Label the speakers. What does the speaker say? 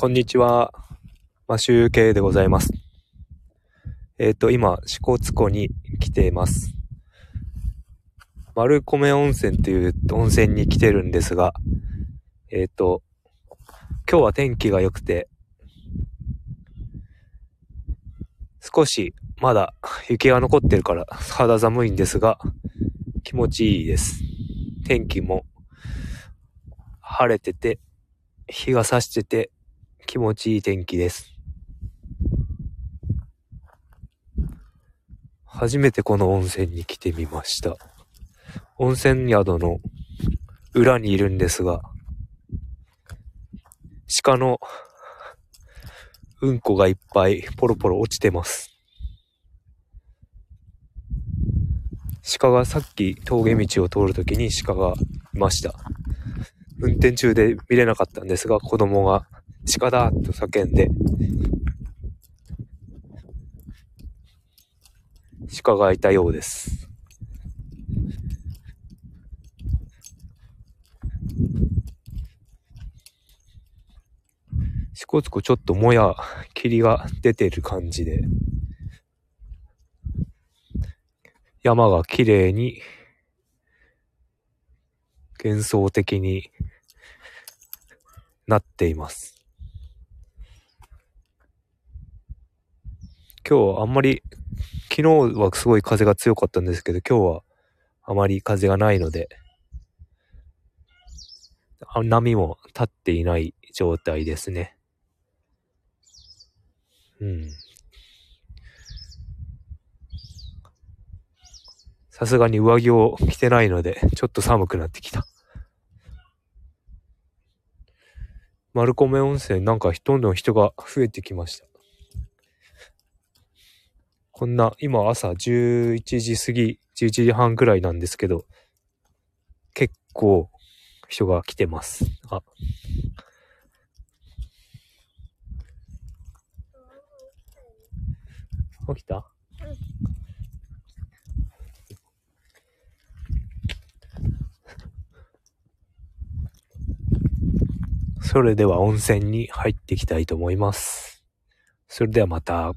Speaker 1: こんにちは。マシューケでございます。えっ、と、今、支笏湖に来ています。丸米温泉という温泉に来てるんですが、えっ、と、今日は天気が良くて、少しまだ雪が残ってるから肌寒いんですが、気持ちいいです。天気も晴れてて、日が差してて気持ちいい天気です。初めてこの温泉に来てみました。温泉宿の裏にいるんですが、鹿のうんこがいっぱいポロポロ落ちてます。鹿がさっき峠道を通るときに鹿がいました。運転中で見れなかったんですが、子供が鹿だと叫んで、鹿がいたようです。支笏湖ちょっともや霧が出てる感じで、山が綺麗に幻想的になっています。今日はあんまり、昨日はすごい風が強かったんですけど、今日はあまり風がないので、波も立っていない状態ですね。うん。さすがに上着を着てないので、ちょっと寒くなってきた。丸米温泉なんかどんどん人が増えてきました。こんな、今朝11時過ぎ、11時半くらいなんですけど、結構人が来てます。あ。起きた？それでは温泉に入っていきたいと思います。それではまた。